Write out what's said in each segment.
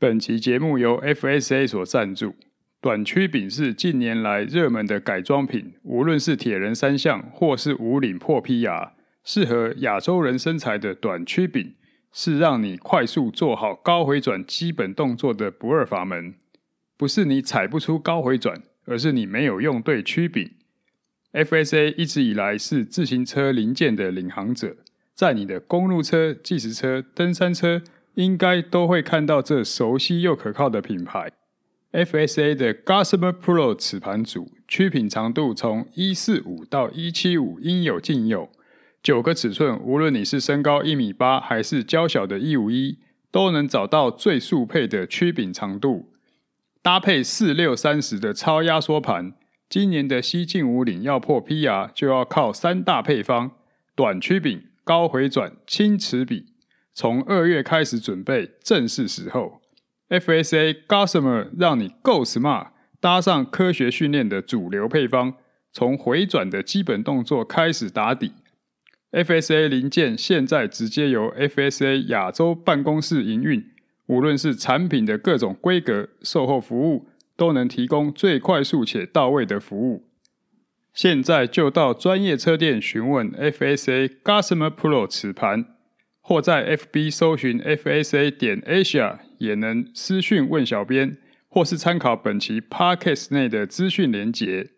本期节目由 FSA 所赞助。短曲柄是近年来热门的改装品，无论是铁人三项或是无领破 PR，适合亚洲人身材的短曲柄，是让你快速做好高回转基本动作的不二法门。不是你踩不出高回转，而是你没有用对曲柄。FSA 一直以来是自行车零件的领航者，在你的公路车、计时车、登山车，应该都会看到这熟悉又可靠的品牌。FSA 的 Gossamer Pro 齿盘组，曲柄长度从一四五到一七五应有尽有，九个尺寸，无论你是身高一米八还是娇小的一五一，都能找到最速配的曲柄长度。搭配四六三十的超压缩盘。今年的西进五岭要破 PR，就要靠三大配方：短曲柄、高回转、轻齿比。从二月开始准备，正是时候。FSA Gossamer 让你够 Smart，搭上科学训练的主流配方，从回转的基本动作开始打底。FSA 零件现在直接由 FSA 亚洲办公室营运，无论是产品的各种规格、售后服务。都能提供最快速且到位的服务。现在就到专业车店询问 FSA Gossamer Pro 齿盘，或在 FB 搜寻 FSA 点 Asia，也能私讯问小编，或是参考本期 Podcast 内的资讯连结。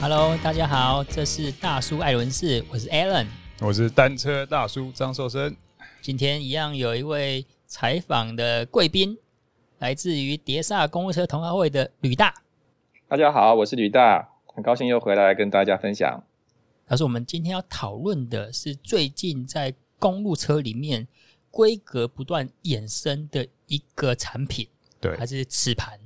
Hello，大家好，这是大叔爱轮事，我是 Alan，我是单车大叔张寿生。今天一样有一位采访的贵宾，来自于碟刹公路车同好会的吕大。大家好，我是吕大，很高兴又回来跟大家分享。但是我们今天要讨论的是最近在公路车里面规格不断衍生的一个产品，对，还是齿盘。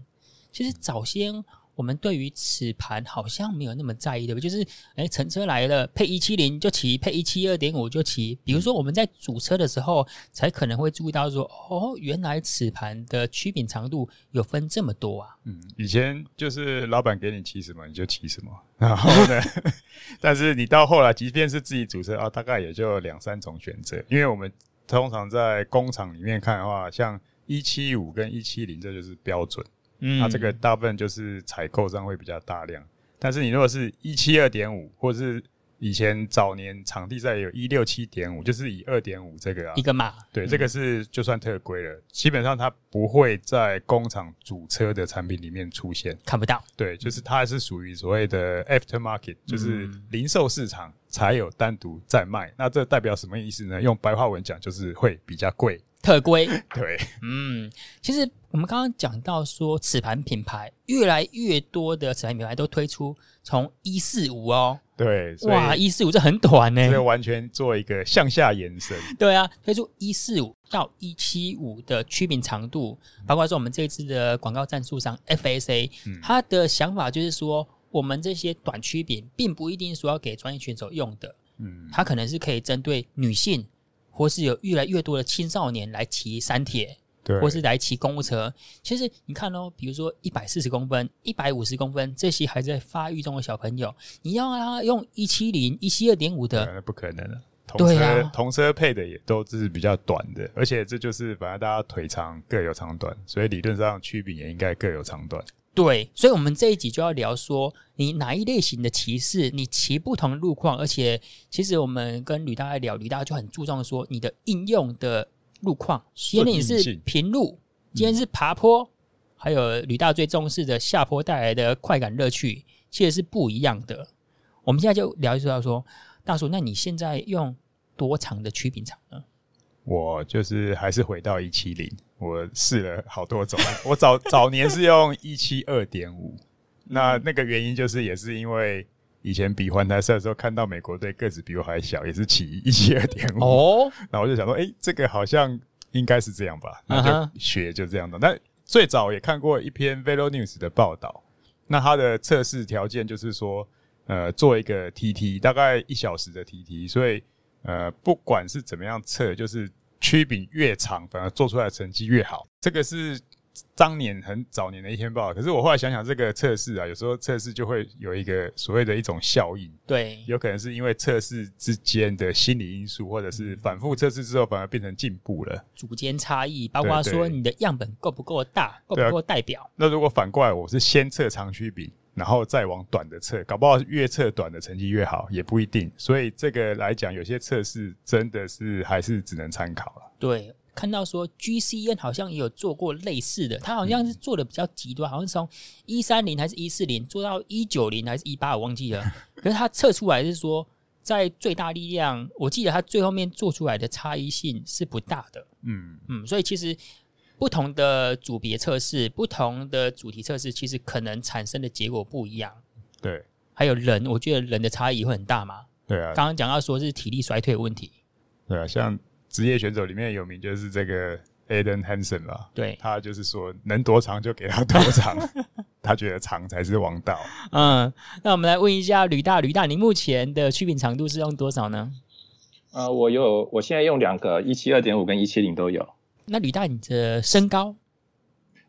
其实早先。我们对于齿盘好像没有那么在意，对不对？就是，哎，乘车来了，配一七零就骑，配一七二点五就骑。比如说我们在组车的时候，才可能会注意到说，哦，原来齿盘的曲柄长度有分这么多啊。嗯，以前就是老板给你骑什么你就骑什么，然后呢，但是你到后来，即便是自己组车啊，大概也就两三种选择。因为我们通常在工厂里面看的话，像一七五跟一七零，这就是标准。嗯，那这个大部分就是采购上会比较大量，但是你如果是一七二点五，或者是以前早年场地赛有一六七点五，就是以二点五这个啊，一个码，对，这个是就算特规了，基本上它不会在工厂主车的产品里面出现，看不到。对，就是它还是属于所谓的 aftermarket，就是零售市场才有单独在卖。那这代表什么意思呢？用白话文讲，就是会比较贵。特规。对，嗯，其实我们刚刚讲到说，齿盘品牌越来越多的齿盘品牌都推出从一四五哦，对，哇，一四五这很短呢，所以完全做一个向下延伸。对啊，推出一四五到一七五的曲柄长度，包括说我们这次的广告赞助商 FSA，他的想法就是说，我们这些短曲柄并不一定说要给专业选手用的，嗯，它可能是可以针对女性。或是有越来越多的青少年来骑山铁，对，或是来骑公务车。其实你看哦，比如说一百四十公分、一百五十公分这些还在发育中的小朋友，你要他用一七零、一七二点五的，那不可能了。同车、啊、同车配的也都是比较短的，而且这就是反正大家腿长各有长短，所以理论上曲柄也应该各有长短。对，所以，我们这一集就要聊说，你哪一类型的骑士，你骑不同的路况，而且，其实我们跟吕大在聊，吕大就很注重说你的应用的路况。今天你是平路，今天是爬坡，嗯、还有吕大最重视的下坡带来的快感乐趣，其实是不一样的。我们现在就聊一说，说大叔，那你现在用多长的曲柄长呢？我就是还是回到一七零，我试了好多种。我早早年是用一七二点五，那那个原因就是也是因为以前比环台赛的时候，看到美国队个子比我还小，也是骑一七二点五然后我就想说，哎、欸，这个好像应该是这样吧，那就学就这样的。那最早也看过一篇 Velo News 的报道，那它的测试条件就是说，呃，做一个 TT，大概一小时的 TT，所以。呃，不管是怎么样测，就是曲柄越长，反而做出来的成绩越好。这个是。当年很早年的一篇报道，可是我后来想想，这个测试啊，有时候测试就会有一个所谓的一种效应，对，有可能是因为测试之间的心理因素，或者是反复测试之后反而变成进步了，组间差异，包括说你的样本够不够大，够不够代表。啊、那如果反过来，我是先测长曲柄，然后再往短的测，搞不好越测短的成绩越好，也不一定。所以这个来讲，有些测试真的是还是只能参考了。对。看到说 GCN 好像也有做过类似的，它好像是做的比较极端，好像是从一三零还是一四零做到一九零还是一八，我忘记了。可是它测出来是说，在最大力量，我记得它最后面做出来的差异性是不大的。嗯嗯，所以其实不同的组别测试，不同的主题测试，其实可能产生的结果不一样。对，还有人，我觉得人的差异会很大嘛。对啊，刚刚讲到说是体力衰退的问题。对啊，像。职业选手里面有名就是这个 Aden Hansen 吧？对，他就是说能多长就给他多长，他觉得长才是王道。嗯，那我们来问一下吕大，吕大，你目前的曲柄长度是用多少呢？呃，我有，我现在用两个一七二点五跟一七零都有。那吕大，你的身高？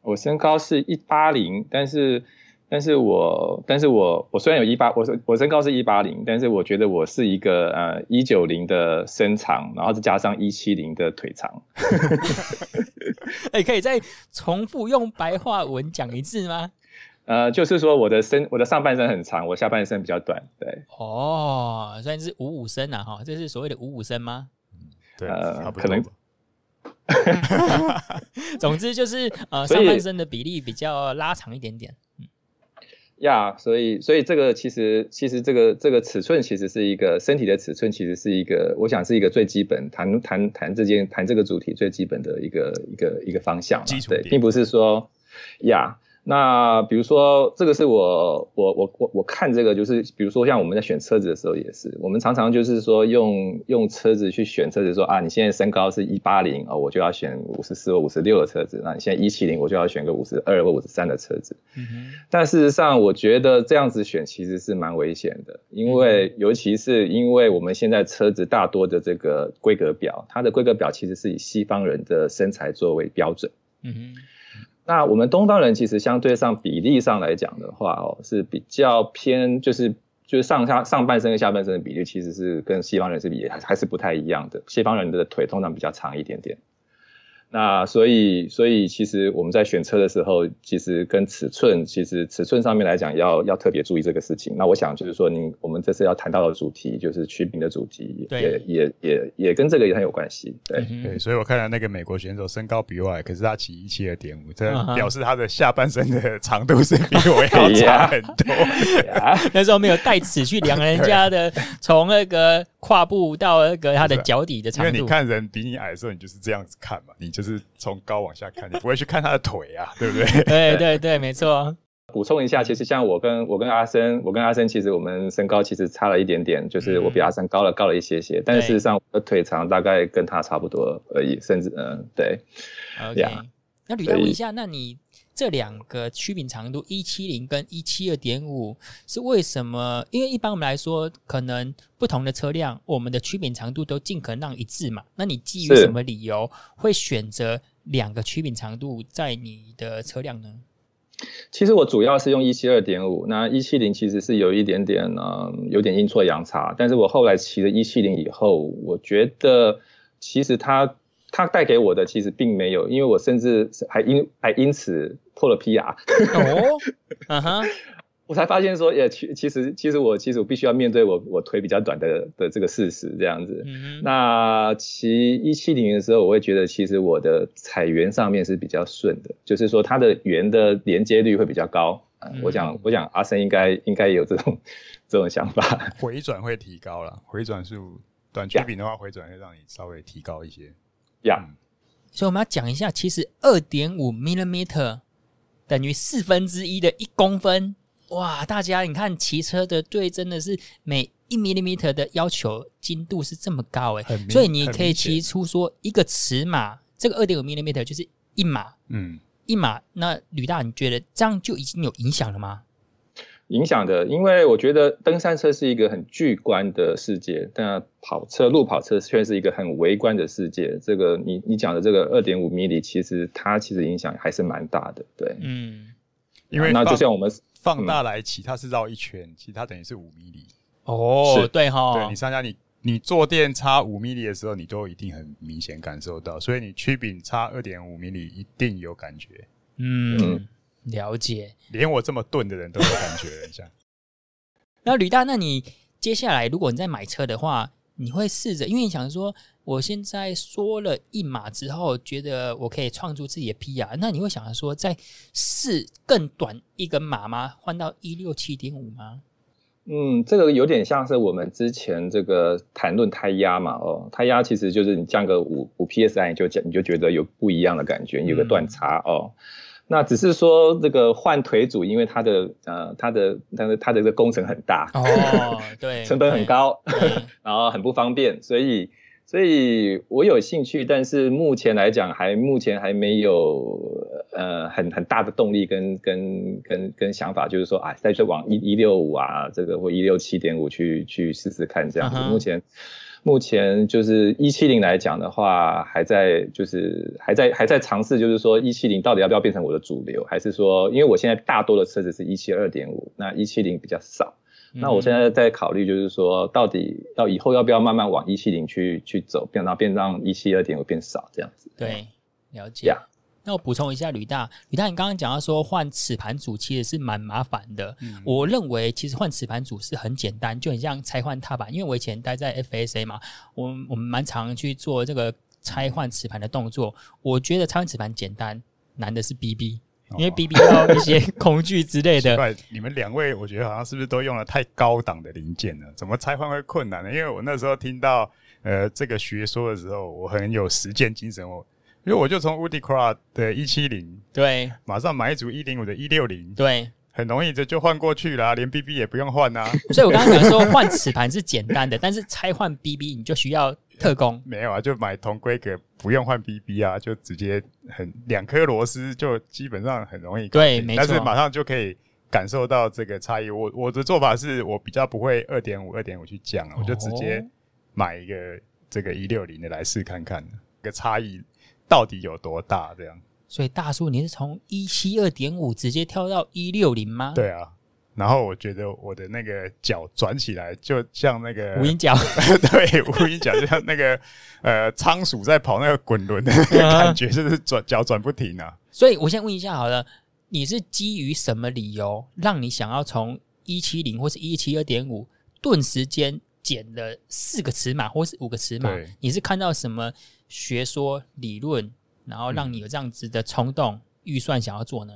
我身高是一八零，但是。但是我，但是我，我虽然有一八，我我身高是一八零，但是我觉得我是一个呃一九零的身长，然后再加上一七零的腿长。哎、欸，可以再重复用白话文讲一次吗？呃，就是说我的身，我的上半身很长，我下半身比较短。对，哦，算是五五身啊，哈，这是所谓的五五身吗？对，呃，可能。总之就是呃，上半身的比例比较拉长一点点。呀，yeah, 所以所以这个其实其实这个这个尺寸其实是一个身体的尺寸，其实是一个我想是一个最基本谈谈谈这件谈这个主题最基本的一个一个一个方向，对，并不是说呀。那比如说，这个是我我我我我看这个就是，比如说像我们在选车子的时候也是，我们常常就是说用用车子去选车子说，说啊，你现在身高是一八零啊，我就要选五十四或五十六的车子，那你现在一七零，我就要选个五十二或五十三的车子。嗯。但事实上，我觉得这样子选其实是蛮危险的，因为尤其是因为我们现在车子大多的这个规格表，它的规格表其实是以西方人的身材作为标准。嗯哼。那我们东方人其实相对上比例上来讲的话，哦，是比较偏，就是就是上下上半身跟下半身的比例，其实是跟西方人是比还还是不太一样的。西方人的腿通常比较长一点点。那所以，所以其实我们在选车的时候，其实跟尺寸，其实尺寸上面来讲，要要特别注意这个事情。那我想就是说，您我们这次要谈到的主题就是曲柄的主题，也也也也跟这个也很有关系。对、嗯、对，所以我看到那个美国选手身高比我矮，可是他骑一七二点五，这表示他的下半身的长度是比我要 长很多。那时候没有带尺去量人家的，从那个胯部到那个他的脚底的长度。因为你看人比你矮的时候，你就是这样子看嘛，你就是从高往下看，你不会去看他的腿啊，对不对？对对对，没错。补充一下，其实像我跟我跟阿森，我跟阿森其实我们身高其实差了一点点，就是我比阿森高了高了一些些，但事实上我的腿长大概跟他差不多而已，甚至嗯，对。OK，那吕大问一下，那你？这两个曲柄长度一七零跟一七二点五是为什么？因为一般我们来说，可能不同的车辆，我们的曲柄长度都尽可能让一致嘛。那你基于什么理由会选择两个曲柄长度在你的车辆呢？其实我主要是用一七二点五，那一七零其实是有一点点嗯，有点阴错阳差。但是我后来骑了一七零以后，我觉得其实它它带给我的其实并没有，因为我甚至还因还因此。破了 PR 哦，嗯哼，我才发现说，也其其实其实我其实我必须要面对我我腿比较短的的这个事实这样子。嗯，那骑一七零的时候，我会觉得其实我的踩圆上面是比较顺的，就是说它的圆的连接率会比较高。嗯、我想我想阿森应该应该也有这种 这种想法，回转会提高了，回转数短曲柄的话，回转会让你稍微提高一些。呀、嗯，所以我们要讲一下，其实二点五 millimeter。等于四分之一的一公分，哇！大家你看骑车的对，真的是每一 millimeter 的要求精度是这么高诶，明所以你可以提出说一个尺码，这个二点五 millimeter 就是一码，嗯，一码。那吕大，你觉得这样就已经有影响了吗？影响的，因为我觉得登山车是一个很巨观的世界，但跑车、路跑车却是一个很微观的世界。这个你你讲的这个二点五米里，其实它其实影响还是蛮大的，对，嗯，因为那就像我们放大来骑，它是绕一圈，其实它等于是五米里。哦，是对哈，对你上下你你坐垫差五米里的时候，你都一定很明显感受到，所以你曲柄差二点五米里一定有感觉，嗯。嗯了解，连我这么钝的人都有感觉一下。那吕大，那你接下来如果你在买车的话，你会试着，因为你想说，我现在缩了一码之后，觉得我可以创出自己的 PR，那你会想说，再试更短一个码吗？换到一六七点五吗？嗯，这个有点像是我们之前这个谈论胎压嘛，哦，胎压其实就是你降个五五 PSI，你就讲你就觉得有不一样的感觉，有个断差、嗯、哦。那只是说这个换腿组，因为它的呃它的它的它的这个工程很大哦，对，成本很高，然后很不方便，所以所以我有兴趣，但是目前来讲还目前还没有呃很很大的动力跟跟跟跟想法，就是说啊再去往一一六五啊这个或一六七点五去去试试看这样子，uh huh. 目前。目前就是一七零来讲的话，还在就是还在还在尝试，就是说一七零到底要不要变成我的主流，还是说，因为我现在大多的车子是一七二点五，那一七零比较少，那我现在在考虑，就是说到底要以后要不要慢慢往一七零去去走，变到变让一七二点五变少这样子。对，了解。Yeah. 那我补充一下，吕大，吕大，你刚刚讲到说换齿盘组其实是蛮麻烦的。嗯、我认为其实换齿盘组是很简单，就很像拆换踏板。因为我以前待在 FSA 嘛，我我们蛮常去做这个拆换齿盘的动作。我觉得拆换齿盘简单，难的是 BB，因为 BB 要一些 工具之类的。怪你们两位，我觉得好像是不是都用了太高档的零件了？怎么拆换会困难呢？因为我那时候听到呃这个学说的时候，我很有实践精神哦。因为我就从 Woody Crowd 的一七零，对，马上买一组一零五的一六零，对，很容易就就换过去啦，连 BB 也不用换啊。所以我刚刚讲说换齿盘是简单的，但是拆换 BB 你就需要特工。没有啊，就买同规格不用换 BB 啊，就直接很两颗螺丝就基本上很容易。对，没错。但是马上就可以感受到这个差异。我我的做法是我比较不会二点五二点五去降啊，我就直接买一个这个一六零的来试看看，这个差异。到底有多大？这样，所以大叔，你是从一七二点五直接跳到一六零吗？对啊，然后我觉得我的那个脚转起来，就像那个无影脚，对，无影脚就像那个呃仓鼠在跑那个滚轮的那个感觉，就是转脚转不停啊。所以我先问一下好了，你是基于什么理由让你想要从一七零或是一七二点五顿时间减了四个尺码或是五个尺码？你是看到什么？学说理论，然后让你有这样子的冲动、预、嗯、算想要做呢？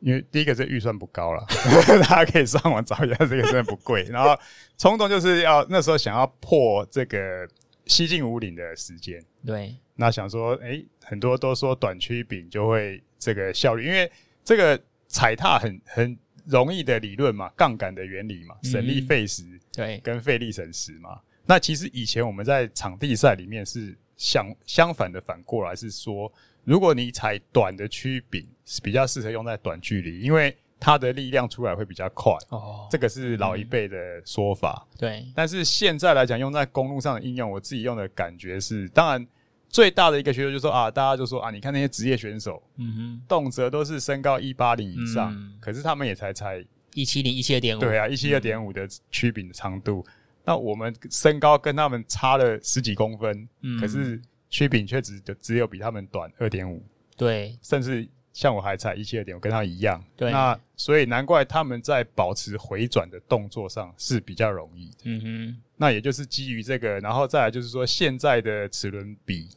因为第一个是预算不高了，大家可以上网找一下，这个真的不贵。然后冲动就是要那时候想要破这个西进五岭的时间。对，那想说，哎、欸，很多都说短曲柄就会这个效率，因为这个踩踏很很容易的理论嘛，杠杆的原理嘛，省力费时，对，跟费力省时嘛。那其实以前我们在场地赛里面是。相相反的，反过来是说，如果你踩短的曲柄，是比较适合用在短距离，因为它的力量出来会比较快。哦，这个是老一辈的说法。嗯、对，但是现在来讲，用在公路上的应用，我自己用的感觉是，当然最大的一个学说就是说啊，大家就说啊，你看那些职业选手，嗯哼，动辄都是身高一八零以上，嗯、可是他们也才才一七零、一七二点五，对啊，一七二点五的曲柄的长度。嗯那我们身高跟他们差了十几公分，嗯，可是曲柄却只只有比他们短二点五，对，甚至像我还才一七二点我，跟他一样，对。那所以难怪他们在保持回转的动作上是比较容易的，嗯哼。那也就是基于这个，然后再来就是说现在的齿轮比，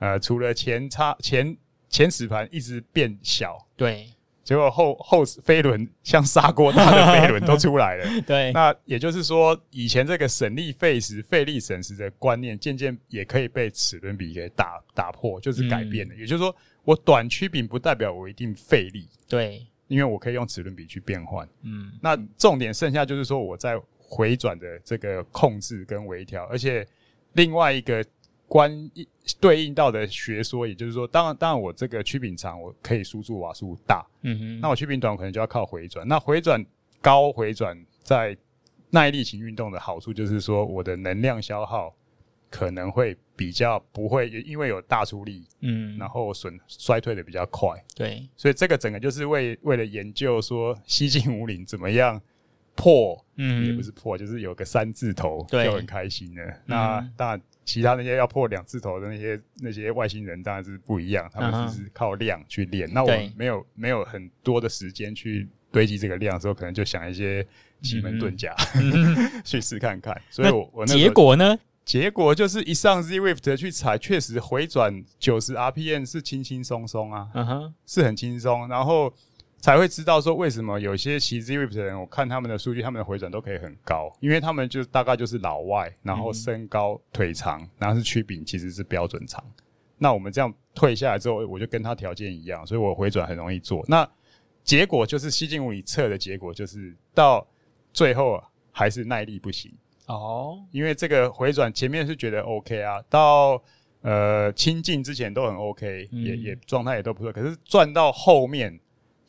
呃，除了前叉前前齿盘一直变小，对。结果后后飞轮像砂锅大的飞轮都出来了，对。那也就是说，以前这个省力费时、费力省时的观念，渐渐也可以被齿轮比给打打破，就是改变了。嗯、也就是说，我短曲柄不代表我一定费力，对，因为我可以用齿轮比去变换。嗯，那重点剩下就是说我在回转的这个控制跟微调，而且另外一个。关一对应到的学说，也就是说，当然，当然，我这个曲柄长，我可以输出瓦数大，嗯哼，那我曲柄短，我可能就要靠回转。那回转高回转在耐力型运动的好处就是说，我的能量消耗可能会比较不会，因为有大出力，嗯，然后损衰退的比较快，对，所以这个整个就是为为了研究说西进武岭怎么样破，嗯，也不是破，就是有个三字头就很开心了。那当然，其他那些要破两字头的那些那些外星人当然是不一样，他们只是靠量去练。那我没有没有很多的时间去堆积这个量的时候，可能就想一些。奇门遁甲，嗯、去试看看。所以我，我结果呢？结果就是一上 Zwift 去踩，确实回转九十 RPM 是轻轻松松啊，嗯哼，是很轻松。然后才会知道说，为什么有些骑 Zwift 的人，我看他们的数据，他们的回转都可以很高，因为他们就大概就是老外，然后身高、腿长，然后是曲柄其实是标准长。那我们这样退下来之后，我就跟他条件一样，所以我回转很容易做。那结果就是西进武岭测的结果就是到。最后啊，还是耐力不行哦，因为这个回转前面是觉得 OK 啊，到呃亲近之前都很 OK，嗯、也也状态也都不错，可是转到后面，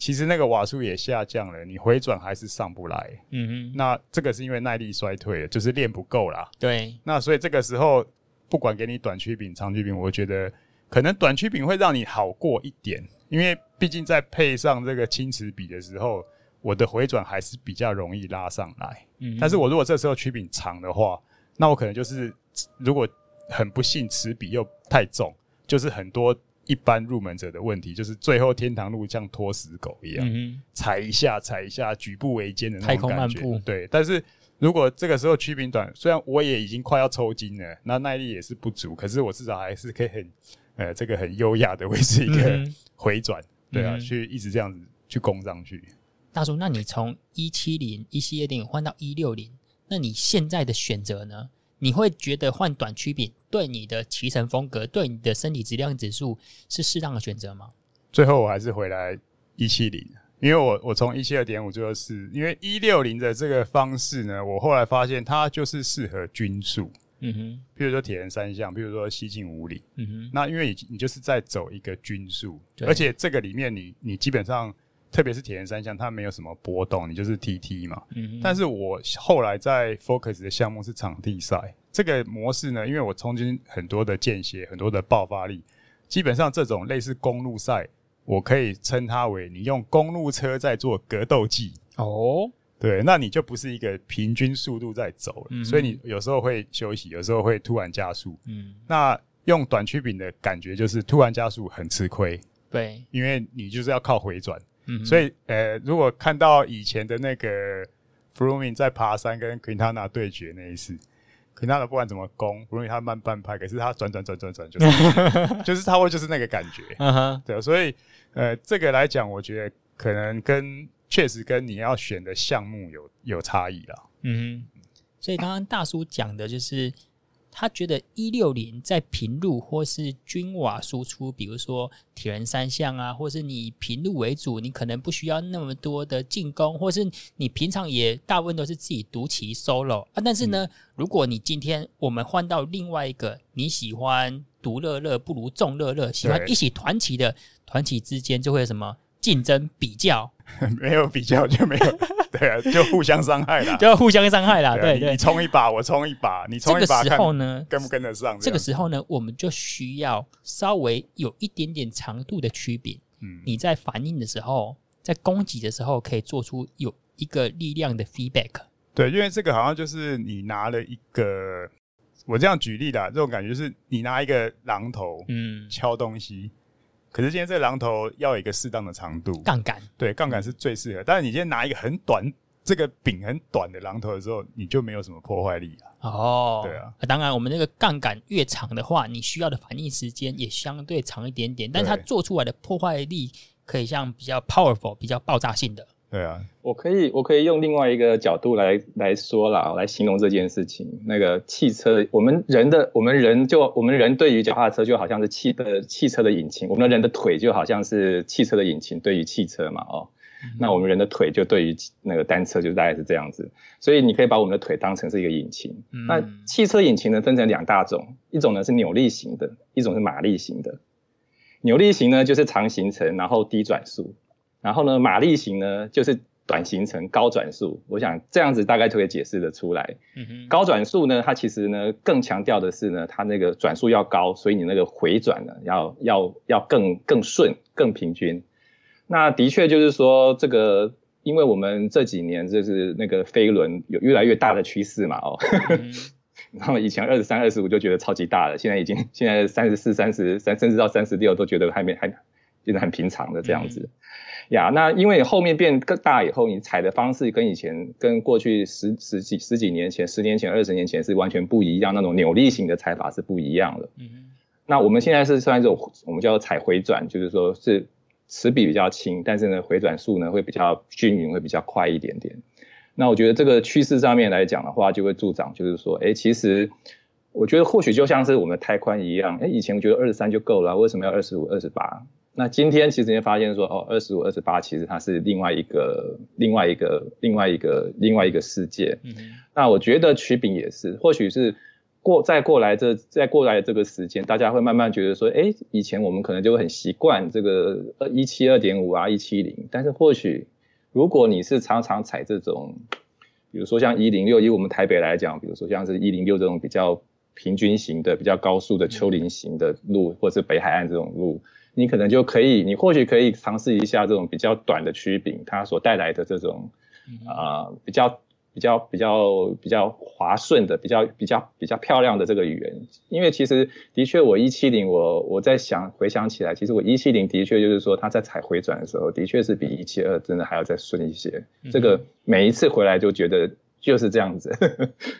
其实那个瓦数也下降了，你回转还是上不来。嗯哼，那这个是因为耐力衰退了，就是练不够啦。对，那所以这个时候不管给你短曲柄、长曲柄，我觉得可能短曲柄会让你好过一点，因为毕竟在配上这个轻齿比的时候。我的回转还是比较容易拉上来，嗯，但是我如果这时候曲柄长的话，那我可能就是如果很不幸齿比又太重，就是很多一般入门者的问题，就是最后天堂路像拖死狗一样，嗯，踩一下踩一下举步维艰的那种感觉，对。但是如果这个时候曲柄短，虽然我也已经快要抽筋了，那耐力也是不足，可是我至少还是可以很呃这个很优雅的维持一个回转，嗯，对啊，去一直这样子去攻上去。大叔，那你从一七零一系列电影换到一六零，那你现在的选择呢？你会觉得换短曲柄对你的骑乘风格、对你的身体质量指数是适当的选择吗？最后我还是回来一七零，因为我我从一七二点五最后是因为一六零的这个方式呢，我后来发现它就是适合均速，嗯哼，比如说铁人三项，比如说西进五里，嗯哼，那因为你你就是在走一个均速，而且这个里面你你基本上。特别是铁人三项，它没有什么波动，你就是 TT 嘛。嗯。但是我后来在 Focus 的项目是场地赛，这个模式呢，因为我冲进很多的间歇，很多的爆发力，基本上这种类似公路赛，我可以称它为你用公路车在做格斗技。哦。对，那你就不是一个平均速度在走了，嗯，所以你有时候会休息，有时候会突然加速。嗯。那用短曲柄的感觉就是突然加速很吃亏。对。因为你就是要靠回转。嗯，所以呃，如果看到以前的那个 Froome 在爬山跟 Quintana 对决那一次，Quintana 不管怎么攻，Froome 他慢半拍，可是他转转转转转就是 就是差不多就是那个感觉，嗯哼，对，所以呃，这个来讲，我觉得可能跟确实跟你要选的项目有有差异啦。嗯哼，所以刚刚大叔讲的就是。他觉得一六零在平路或是均瓦输出，比如说铁人三项啊，或是你平路为主，你可能不需要那么多的进攻，或是你平常也大部分都是自己独骑 solo 啊。但是呢，嗯、如果你今天我们换到另外一个你喜欢独乐乐不如众乐乐，喜欢一起团骑的团骑之间就会有什么竞争比较？没有比较就没有。对啊，就互相伤害啦，就要互相伤害啦。对，你冲一把，我冲一把，你冲一把，这个时候呢，跟不跟得上？这个时候呢，我们就需要稍微有一点点长度的区别。嗯，你在反应的时候，在攻击的时候，可以做出有一个力量的 feedback。对，因为这个好像就是你拿了一个，我这样举例的，这种感觉是你拿一个榔头，嗯，敲东西。可是今天这个榔头要有一个适当的长度，杠杆对，杠杆是最适合。但是你今天拿一个很短，这个柄很短的榔头的时候，你就没有什么破坏力啊。哦，对啊。当然，我们那个杠杆越长的话，你需要的反应时间也相对长一点点，但是它做出来的破坏力可以像比较 powerful、比较爆炸性的。对啊，我可以，我可以用另外一个角度来来说啦，来形容这件事情。那个汽车，我们人的，我们人就我们人对于脚踏车就好像是汽的汽车的引擎，我们的人的腿就好像是汽车的引擎对于汽车嘛，哦，嗯、那我们人的腿就对于那个单车就大概是这样子。所以你可以把我们的腿当成是一个引擎。嗯、那汽车引擎呢，分成两大种，一种呢是扭力型的，一种是马力型的。扭力型呢就是长行程，然后低转速。然后呢，马力型呢，就是短行程高转速，我想这样子大概就可以解释的出来。嗯，高转速呢，它其实呢更强调的是呢，它那个转速要高，所以你那个回转呢要要要更更顺、更平均。那的确就是说，这个因为我们这几年就是那个飞轮有越来越大的趋势嘛，哦，然后以前二十三、二十五就觉得超级大了，现在已经现在三十四、三十三，甚至到三十六都觉得还没还变得很平常的这样子。嗯呀，那因为后面变更大以后，你踩的方式跟以前、跟过去十十几十几年前、十年前、二十年前是完全不一样，那种扭力型的踩法是不一样的。嗯，那我们现在是算一种我们叫做踩回转，就是说是齿比比较轻，但是呢回转数呢会比较均匀，会比较快一点点。那我觉得这个趋势上面来讲的话，就会助长，就是说，哎，其实我觉得或许就像是我们的胎宽一样，哎，以前我觉得二十三就够了，为什么要二十五、二十八？那今天其实你发现说，哦，二十五、二十八，其实它是另外一个、另外一个、另外一个、另外一个世界。嗯。那我觉得曲柄也是，或许是过再过来这再过来这个时间，大家会慢慢觉得说，哎，以前我们可能就会很习惯这个二一七二点五啊，一七零。但是或许如果你是常常踩这种，比如说像一零六，以我们台北来讲，比如说像是一零六这种比较平均型的、比较高速的丘陵型的路，或者是北海岸这种路。你可能就可以，你或许可以尝试一下这种比较短的曲柄，它所带来的这种啊、呃、比较比较比较比较滑顺的、比较比较比较漂亮的这个语言。因为其实的确，我一七零，我我在想回想起来，其实我一七零的确就是说，它在踩回转的时候，的确是比一七二真的还要再顺一些。这个每一次回来就觉得就是这样子，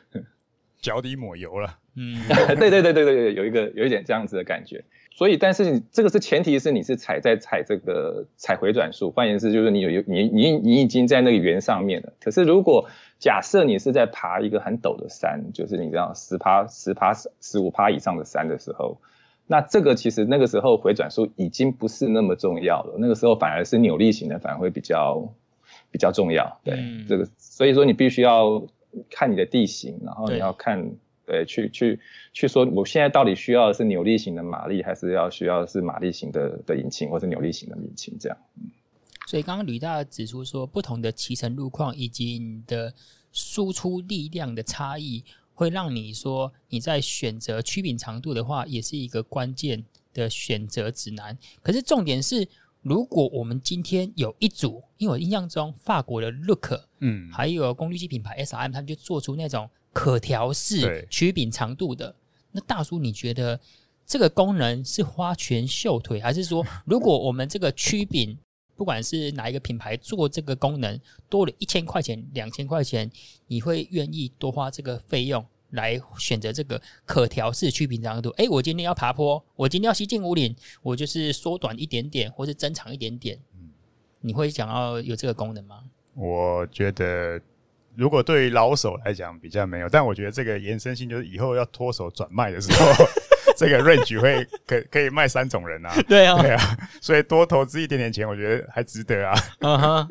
脚底抹油了。嗯，对对对对对，有一个有一点这样子的感觉。所以，但是你这个是前提是你是踩在踩这个踩回转数，换言之就是你有你你你已经在那个圆上面了。可是如果假设你是在爬一个很陡的山，就是你知道十趴十趴十五趴以上的山的时候，那这个其实那个时候回转数已经不是那么重要了。那个时候反而是扭力型的反而会比较比较重要。对，嗯、这个所以说你必须要看你的地形，然后你要看。对，去去去说，我现在到底需要的是扭力型的马力，还是要需要的是马力型的的引擎，或是扭力型的引擎？这样。所以刚刚吕大指出说，不同的骑乘路况以及你的输出力量的差异，会让你说你在选择曲柄长度的话，也是一个关键的选择指南。可是重点是，如果我们今天有一组，因为我印象中法国的 Look，嗯，还有功率机品牌 SRM，他们就做出那种。可调式曲柄长度的，那大叔，你觉得这个功能是花拳绣腿，还是说，如果我们这个曲柄，不管是哪一个品牌做这个功能，多了一千块钱、两千块钱，你会愿意多花这个费用来选择这个可调式曲柄长度？哎，我今天要爬坡，我今天要西进五岭，我就是缩短一点点，或是增长一点点，你会想要有这个功能吗？我觉得。如果对于老手来讲比较没有，但我觉得这个延伸性就是以后要脱手转卖的时候，这个 range 会可可以卖三种人啊。对啊，对啊，所以多投资一点点钱，我觉得还值得啊。嗯哼，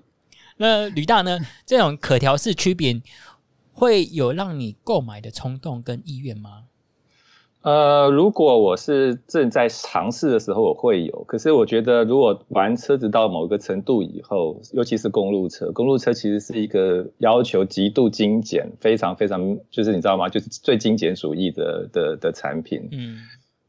那吕大呢？这种可调式曲柄会有让你购买的冲动跟意愿吗？呃，如果我是正在尝试的时候，我会有。可是我觉得，如果玩车子到某个程度以后，尤其是公路车，公路车其实是一个要求极度精简、非常非常，就是你知道吗？就是最精简主义的的的产品。嗯。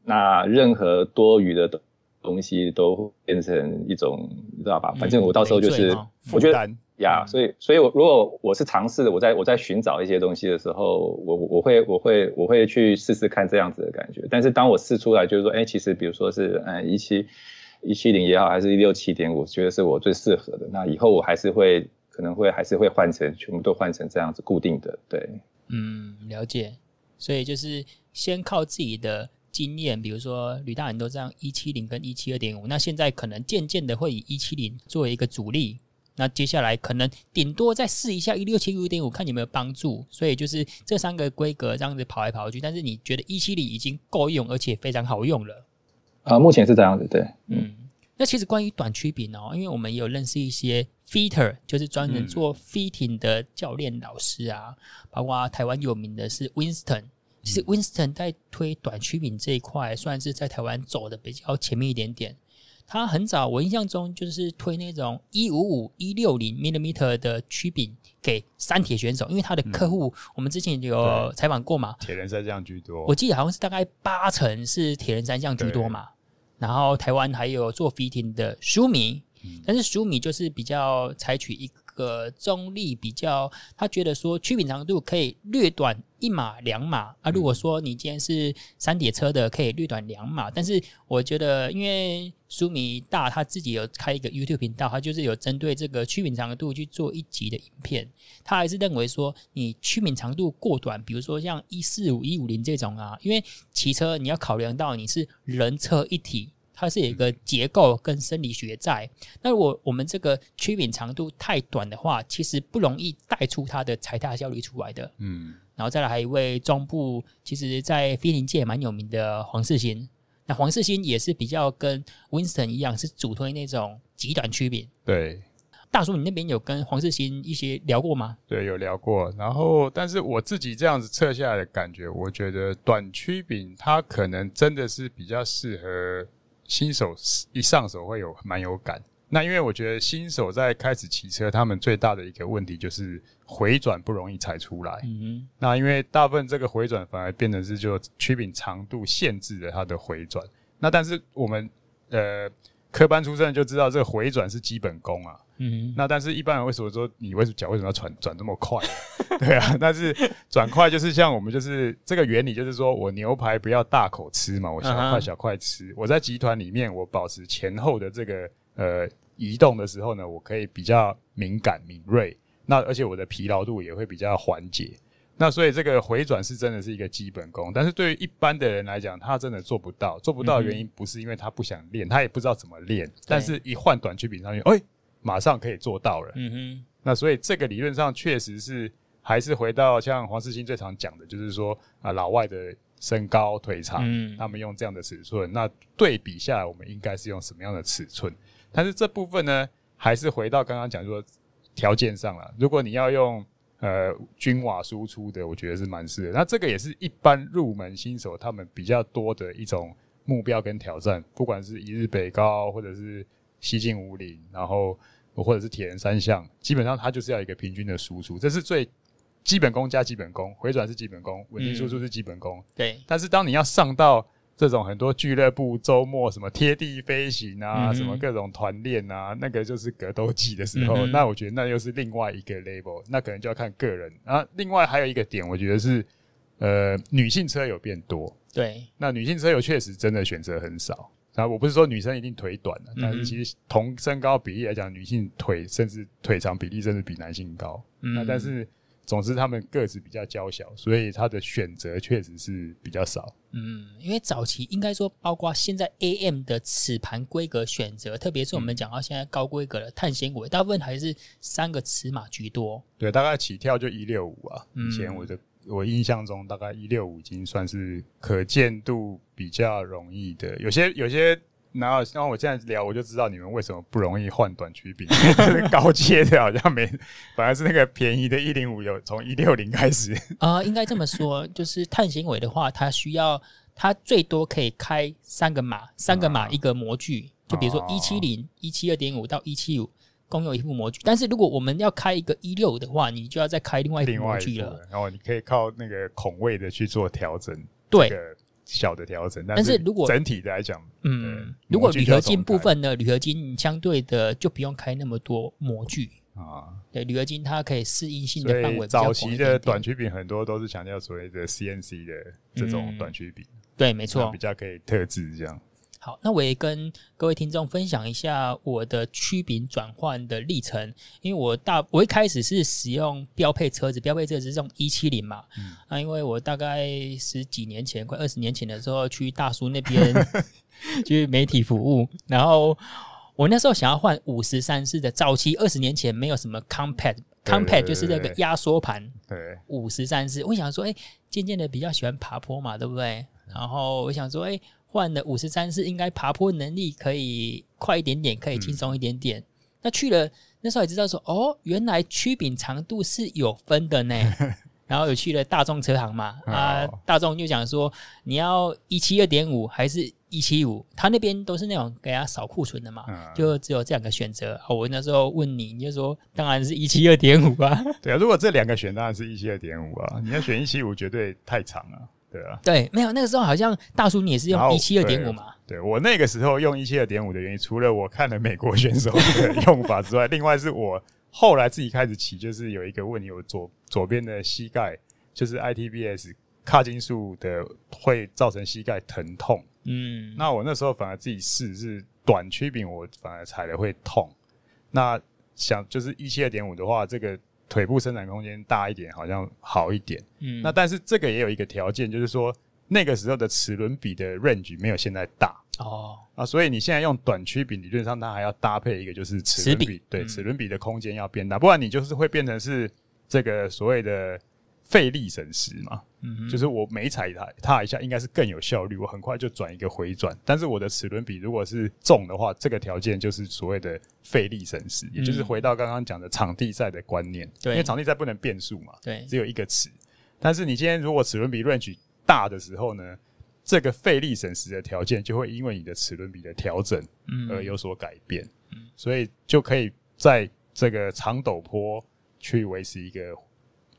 那任何多余的东西都变成一种，你知道吧？反正我到时候就是，嗯、我觉得。呀、yeah, 嗯，所以，所以我如果我是尝试的，我在我在寻找一些东西的时候，我我会我会我会去试试看这样子的感觉。但是当我试出来，就是说，哎，其实比如说是嗯一七一七零也好，还是一六七点五，我觉得是我最适合的。那以后我还是会可能会还是会换成全部都换成这样子固定的，对。嗯，了解。所以就是先靠自己的经验，比如说吕大人都这样一七零跟一七二点五，那现在可能渐渐的会以一七零作为一个主力。那接下来可能顶多再试一下一六七五点五，看有没有帮助。所以就是这三个规格这样子跑来跑去。但是你觉得一七零已经够用，而且非常好用了？啊，目前是这样子，对。嗯，那其实关于短曲柄哦，因为我们也有认识一些 fitter，就是专门做 fitting 的教练老师啊，嗯、包括台湾有名的是 Winston。其实 Winston 在推短曲柄这一块，算是在台湾走的比较前面一点点。它很早，我印象中就是推那种一五五一六零 millimeter 的曲柄给三铁选手，因为他的客户、嗯、我们之前有采访过嘛，铁人三项居多，我记得好像是大概八成是铁人三项居多嘛。然后台湾还有做 fitting 的舒米，嗯、但是舒米就是比较采取一个中立，比较他觉得说曲柄长度可以略短一码两码啊。如果说你今天是三铁车的，可以略短两码。但是我觉得，因为苏米大他自己有开一个 YouTube 频道，他就是有针对这个曲柄长度去做一集的影片。他还是认为说，你曲柄长度过短，比如说像一四五一五零这种啊，因为骑车你要考量到你是人车一体。它是有一个结构跟生理学在。那如果我们这个曲柄长度太短的话，其实不容易带出它的踩踏效率出来的。嗯，然后再来还有一位中部，其实在飞行界蛮有名的黄世新。那黄世新也是比较跟 Winston 一样，是主推那种极短曲柄。对，大叔，你那边有跟黄世新一些聊过吗？对，有聊过。然后，但是我自己这样子测下来的感觉，我觉得短曲柄它可能真的是比较适合。新手一上手会有蛮有感，那因为我觉得新手在开始骑车，他们最大的一个问题就是回转不容易踩出来。嗯，那因为大部分这个回转反而变成是就曲柄长度限制了它的回转。那但是我们呃科班出身就知道这个回转是基本功啊。嗯，那但是一般人为什么说你为什么脚为什么要转转这么快？对啊，但是转快就是像我们就是这个原理，就是说我牛排不要大口吃嘛，我小块小块吃。Uh huh. 我在集团里面，我保持前后的这个呃移动的时候呢，我可以比较敏感敏锐。那而且我的疲劳度也会比较缓解。那所以这个回转是真的是一个基本功，但是对于一般的人来讲，他真的做不到。做不到的原因不是因为他不想练，他也不知道怎么练。但是一换短曲柄上去，哎，马上可以做到了。嗯哼。那所以这个理论上确实是。还是回到像黄世新最常讲的，就是说啊，老外的身高腿长，嗯、他们用这样的尺寸，那对比下来，我们应该是用什么样的尺寸？但是这部分呢，还是回到刚刚讲说条件上了。如果你要用呃均瓦输出的，我觉得是蛮适合。那这个也是一般入门新手他们比较多的一种目标跟挑战，不管是一日北高或者是西进武岭，然后或者是铁人三项，基本上它就是要一个平均的输出，这是最。基本功加基本功，回转是基本功，稳定输出是基本功。嗯、对。但是当你要上到这种很多俱乐部周末什么贴地飞行啊，嗯、什么各种团练啊，那个就是格斗技的时候，嗯、那我觉得那又是另外一个 label，那可能就要看个人。然后另外还有一个点，我觉得是呃女性车友变多。对。那女性车友确实真的选择很少。然后我不是说女生一定腿短的，嗯、哼但是其实同身高比例来讲，女性腿甚至腿长比例甚至比男性高。嗯。那但是。总之，他们个子比较娇小，所以他的选择确实是比较少。嗯，因为早期应该说，包括现在 AM 的齿盘规格选择，特别是我们讲到现在高规格的碳纤维，大部分还是三个尺码居多。对，大概起跳就一六五啊。以前我的我印象中，大概一六五已经算是可见度比较容易的。有些有些。然后，像我现在聊，我就知道你们为什么不容易换短曲柄，高阶的好像没，反而是那个便宜的一零五有从一六零开始。啊、呃，应该这么说，就是碳纤维的话，它需要它最多可以开三个码，三个码一个模具，啊、就比如说一七零、一七二点五到一七五，共用一副模具。但是如果我们要开一个一六的话，你就要再开另外一副模具了。然后你可以靠那个孔位的去做调整。对。小的调整，但是如果整体来讲，嗯，如果铝合金部分呢，铝合金相对的就不用开那么多模具啊。对，铝合金它可以适应性的范围比较广。早期的短曲柄很多都是强调所谓的 CNC 的这种短曲柄，对，没错，比较可以特制这样。好，那我也跟各位听众分享一下我的曲柄转换的历程。因为我大我一开始是使用标配车子，标配车子是这种一七零嘛。嗯。那因为我大概十几年前，快二十年前的时候，去大叔那边 去媒体服务，然后我那时候想要换五十三式的。早期二十年前没有什么 compact，compact 就是那个压缩盘。对。五十三式，我想说，哎、欸，渐渐的比较喜欢爬坡嘛，对不对？然后我想说，哎、欸。换了五十三是，应该爬坡能力可以快一点点，可以轻松一点点。嗯、那去了那时候也知道说，哦，原来曲柄长度是有分的呢。然后有去了大众车行嘛，啊，大众就讲说你要一七二点五还是一七五，他那边都是那种给他扫库存的嘛，就只有这两个选择。我那时候问你，你就说当然是一七二点五啊。对啊，如果这两个选，当然是一七二点五啊。你要选一七五，绝对太长了。对啊，对，没有那个时候好像大叔你也是用一七二点五嘛。对，我那个时候用一七二点五的原因，除了我看了美国选手的用法之外，另外是我后来自己开始骑，就是有一个问题，我左左边的膝盖就是 ITBS 髂胫束的会造成膝盖疼痛。嗯，那我那时候反而自己试是短曲柄，我反而踩了会痛。那想就是一七二点五的话，这个腿部伸展空间大一点，好像好一点。嗯，那但是这个也有一个条件，就是说。那个时候的齿轮比的 range 没有现在大哦啊，所以你现在用短曲柄，理论上它还要搭配一个就是齿轮比，比，对，齿轮比的空间要变大，不然你就是会变成是这个所谓的费力省时嘛。嗯，就是我每踩它踏一下，应该是更有效率，我很快就转一个回转。但是我的齿轮比如果是重的话，这个条件就是所谓的费力省时，也就是回到刚刚讲的场地赛的观念。对，因为场地赛不能变速嘛，对，只有一个齿。但是你今天如果齿轮比 range 大的时候呢，这个费力省时的条件就会因为你的齿轮比的调整而有所改变，所以就可以在这个长陡坡去维持一个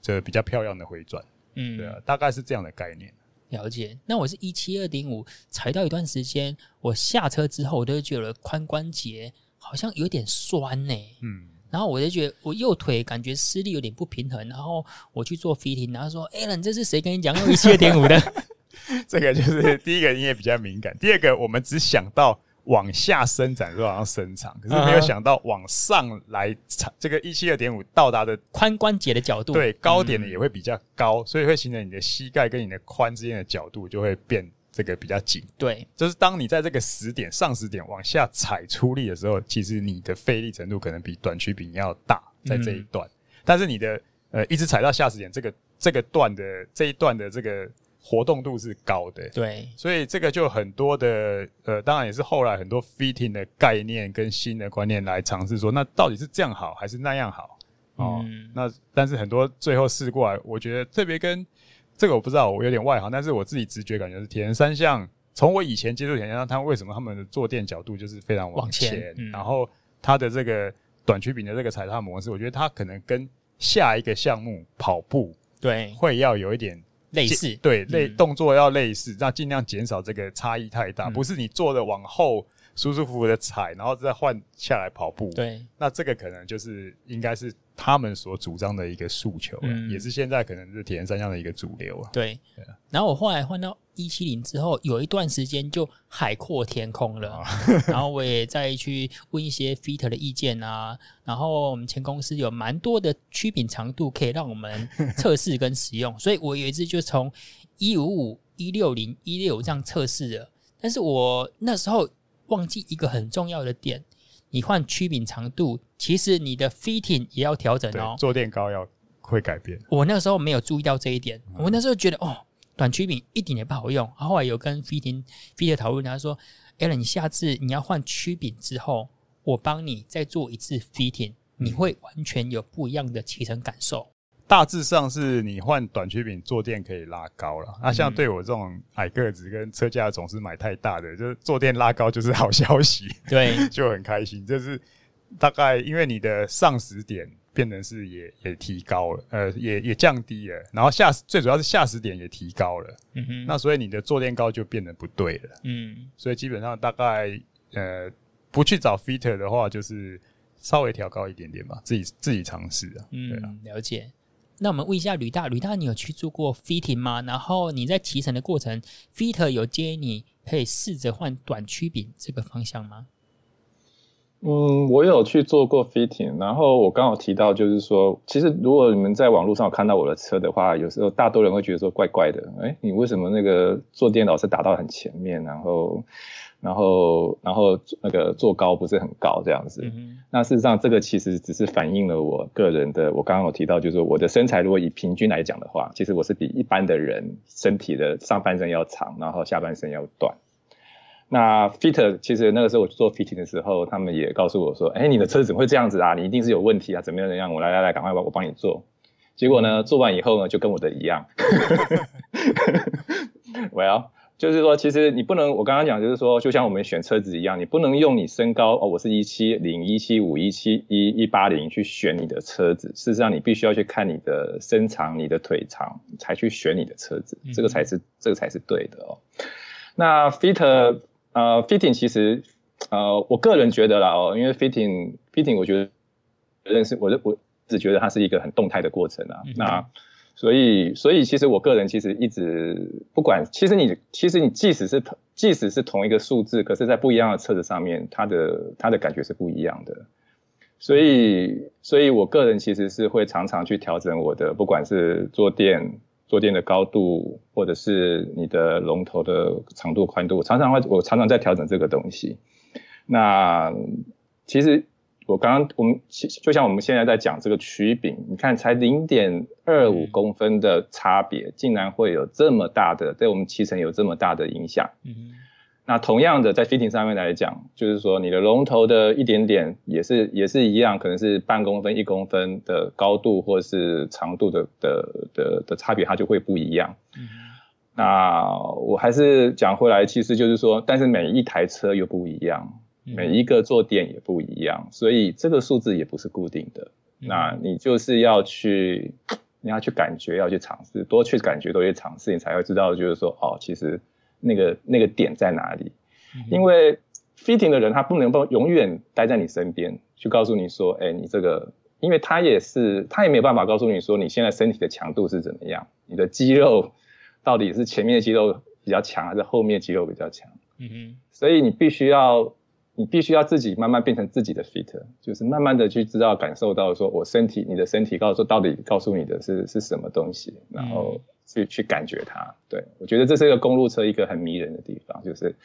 这比较漂亮的回转，嗯，对啊，大概是这样的概念。了解。那我是一七二点五踩到一段时间，我下车之后我都觉得髋关节好像有点酸呢，欸，嗯。然后我就觉得我右腿感觉施力有点不平衡，然后我去做 fitting，然后说：“Alan，这是谁跟你讲用 一七二点五的？”这个就是第一个，你也比较敏感；第二个，我们只想到往下伸展，说好像伸长，可是没有想到往上来，这个一七二点五到达的髋关节的角度，对，高点呢也会比较高，嗯，所以会形成你的膝盖跟你的髋之间的角度就会变。这个比较紧，对，就是当你在这个死点上死点往下踩出力的时候，其实你的费力程度可能比短曲柄要大，在这一段。嗯、但是你的呃一直踩到下死点，这个这个段的这一段的这个活动度是高的，对，所以这个就很多的呃，当然也是后来很多 fitting 的概念跟新的观念来尝试说，那到底是这样好还是那样好？哦，嗯、那但是很多最后试过来，我觉得特别跟。这个我不知道，我有点外行，但是我自己直觉感觉是铁人三项。从我以前接触铁人三项，他们为什么他们的坐垫角度就是非常往前，往前嗯、然后他的这个短曲柄的这个踩踏模式，我觉得他可能跟下一个项目跑步对会要有一点类似，对类、嗯、动作要类似，那尽量减少这个差异太大，嗯、不是你坐的往后舒舒服服的踩，然后再换下来跑步。对，那这个可能就是应该是。他们所主张的一个诉求，嗯，也是现在可能是铁人三项的一个主流啊。对，然后我后来换到一七零之后，有一段时间就海阔天空了。然后我也再去问一些 fitter 的意见啊。然后我们前公司有蛮多的曲柄长度可以让我们测试跟使用，所以我有一次就从一五五、一六零、一六五这样测试了。但是我那时候忘记一个很重要的点。你换曲柄长度，其实你的 fitting 也要调整哦。坐垫高要会改变。我那个时候没有注意到这一点，嗯、我那时候觉得哦，短曲柄一点也不好用。后，来有跟 fitting fitter 讨论，他说：“Alan，你下次你要换曲柄之后，我帮你再做一次 fitting，你会完全有不一样的骑乘感受。”大致上是你换短曲柄坐垫可以拉高了，那、像对我这种矮个子跟车架总是买太大的，就是坐垫拉高就是好消息，对，就很开心。就是大概因为你的上死点变成是也也提高了，呃，也也降低了，然后下最主要是下死点也提高了，嗯哼，那所以你的坐垫高就变得不对了，嗯，所以基本上大概呃不去找 fitter 的话，就是稍微调高一点点吧，自己自己尝试啊，嗯，对啊，了解。那我们问一下吕大，吕大，你有去做过 fitting 吗？然后你在骑乘的过程，fitter 有建议你可以试着换短曲柄这个方向吗？嗯，我有去做过 fitting，然后我刚好提到，就是说，其实如果你们在网络上看到我的车的话，有时候大多人会觉得说怪怪的，哎，你为什么那个坐垫老是打到很前面，然后？然后，然后那个坐高不是很高这样子。嗯、那事实上，这个其实只是反映了我个人的。我刚刚有提到，就是我的身材，如果以平均来讲的话，其实我是比一般的人身体的上半身要长，然后下半身要短。那 fitter 其实那个时候我去做 fitting 的时候，他们也告诉我说：“哎，你的车子怎么会这样子啊？你一定是有问题啊？怎么样怎么样？我来来来，赶快我我帮你做。”结果呢，做完以后呢，就跟我的一样。我 要。就是说，其实你不能，我刚刚讲就是说，就像我们选车子一样，你不能用你身高哦，我是一七零、一七五、一七一、一八零去选你的车子。事实上，你必须要去看你的身长、你的腿长，才去选你的车子，这个才是这个才是对的哦。那 fit 呃 fitting 其实呃，我个人觉得啦哦，因为 fitting fitting 我觉得认识我我只觉得它是一个很动态的过程啊。那所以，所以其实我个人其实一直不管，其实你其实你即使是同即使是同一个数字，可是在不一样的车子上面，它的它的感觉是不一样的。所以，所以我个人其实是会常常去调整我的，不管是坐垫坐垫的高度，或者是你的龙头的长度宽度，常常会我常常在调整这个东西。那其实。我刚刚我们就像我们现在在讲这个曲柄，你看才零点二五公分的差别，竟然会有这么大的对我们骑乘有这么大的影响。嗯，那同样的在 fitting 上面来讲，就是说你的龙头的一点点也是也是一样，可能是半公分、一公分的高度或是长度的的的的差别，它就会不一样。嗯，那我还是讲回来，其实就是说，但是每一台车又不一样。每一个坐垫也不一样，所以这个数字也不是固定的。嗯、那你就是要去，你要去感觉，要去尝试，多去感觉，多去尝试，你才会知道，就是说，哦，其实那个那个点在哪里。嗯、因为 fitting 的人他不能够永远待在你身边，去告诉你说，哎，你这个，因为他也是，他也没有办法告诉你说，你现在身体的强度是怎么样，你的肌肉到底是前面的肌肉比较强，还是后面的肌肉比较强？嗯哼，所以你必须要。你必须要自己慢慢变成自己的 fit，就是慢慢的去知道感受到说，我身体，你的身体告诉说到底告诉你的是是什么东西，然后去去感觉它。对，我觉得这是一个公路车一个很迷人的地方，就是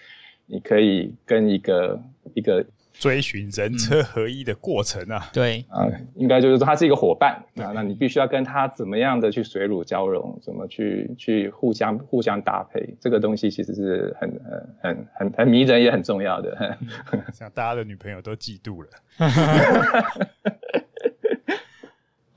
你可以跟一个一个。追寻人车合一的过程啊，嗯、对。啊，应该就是说他是一个伙伴啊，那你必须要跟他怎么样的去水乳交融，怎么去去互相互相搭配，这个东西其实是很很很很很迷人也很重要的。像大家的女朋友都嫉妒了。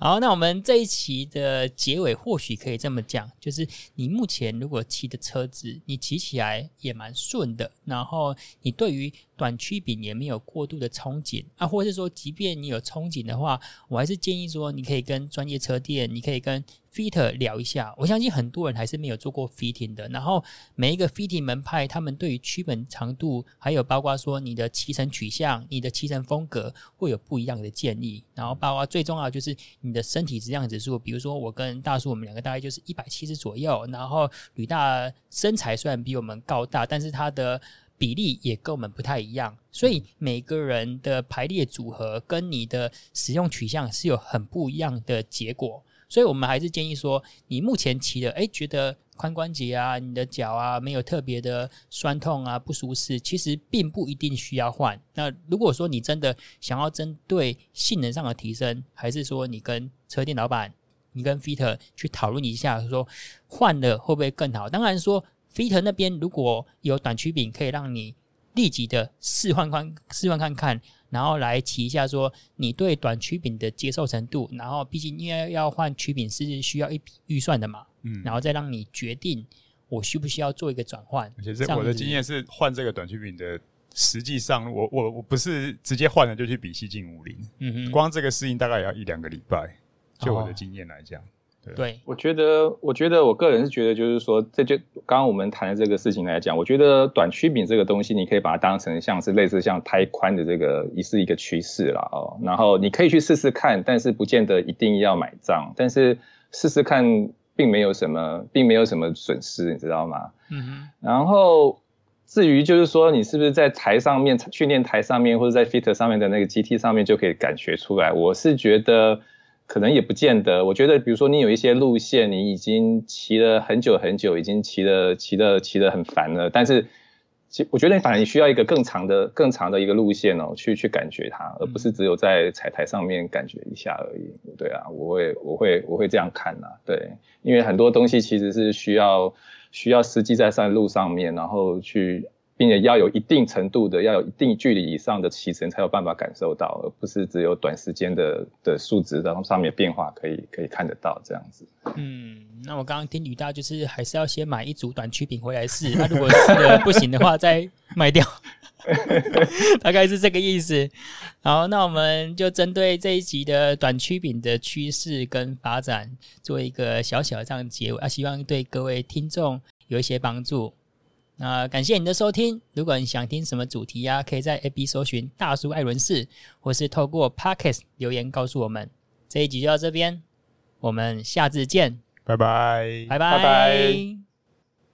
好，那我们这一期的结尾或许可以这么讲，就是你目前如果骑的车子，你骑起来也蛮顺的，然后你对于短曲柄也没有过度的憧憬啊，或者是说，即便你有憧憬的话，我还是建议说，你可以跟专业车店，你可以跟 fit 聊一下，我相信很多人还是没有做过 fitting 的。然后每一个 fitting 门派，他们对于曲柄长度，还有包括说你的骑乘取向、你的骑乘风格，会有不一样的建议。然后包括最重要就是你的身体质量指数，比如说我跟大叔，我们两个大概就是一百七十左右。然后吕大身材虽然比我们高大，但是他的比例也跟我们不太一样。所以每个人的排列组合跟你的使用取向是有很不一样的结果。所以我们还是建议说，你目前骑的，哎，觉得髋关节啊、你的脚啊没有特别的酸痛啊、不舒适，其实并不一定需要换。那如果说你真的想要针对性能上的提升，还是说你跟车店老板、你跟 fitter 去讨论一下，说换了会不会更好？当然说 Fit 那边如果有短曲柄可以让你立即的试换看试换看看。然后来提一下，说你对短曲柄的接受程度，然后毕竟因为要换曲柄是需要一笔预算的嘛，嗯，然后再让你决定我需不需要做一个转换。而且这我的经验是换这个短曲柄的，实际上我我我不是直接换了就去比西进五零，嗯哼，光这个适应大概也要一两个礼拜，就我的经验来讲。哦对，我觉得，我觉得，我个人是觉得，就是说，这就刚刚我们谈的这个事情来讲，我觉得短曲柄这个东西，你可以把它当成像是类似像胎宽的这个，也是一个趋势了哦。然后你可以去试试看，但是不见得一定要买账。但是试试看，并没有什么，并没有什么损失，你知道吗？嗯哼。然后至于就是说，你是不是在台上面训练台上面，或者在 fitter 上面的那个 GT 上面就可以感觉出来？我是觉得。可能也不见得，我觉得，比如说你有一些路线，你已经骑了很久很久，已经骑了骑了骑了很烦了，但是，我觉得反而你需要一个更长的、更长的一个路线哦，去去感觉它，而不是只有在彩台上面感觉一下而已。对啊，我会我会我会这样看呐，对，因为很多东西其实是需要需要实际在上路上面，然后去并且要有一定程度的，要有一定距离以上的期程才有办法感受到，而不是只有短时间的的数值，然后上面变化可以可以看得到这样子。嗯，那我刚刚听吕大就是还是要先买一组短曲柄回来试，那、如果试的不行的话再卖掉，大概是这个意思。好，那我们就针对这一集的短曲柄的趋势跟发展做一个小小的这样结尾，啊，希望对各位听众有一些帮助。那感谢你的收听。如果你想听什么主题呀、啊，可以在 A B 搜寻大叔艾伦士，或是透过 Podcast 留言告诉我们。这一集就到这边，我们下次见，拜拜，拜拜。拜拜。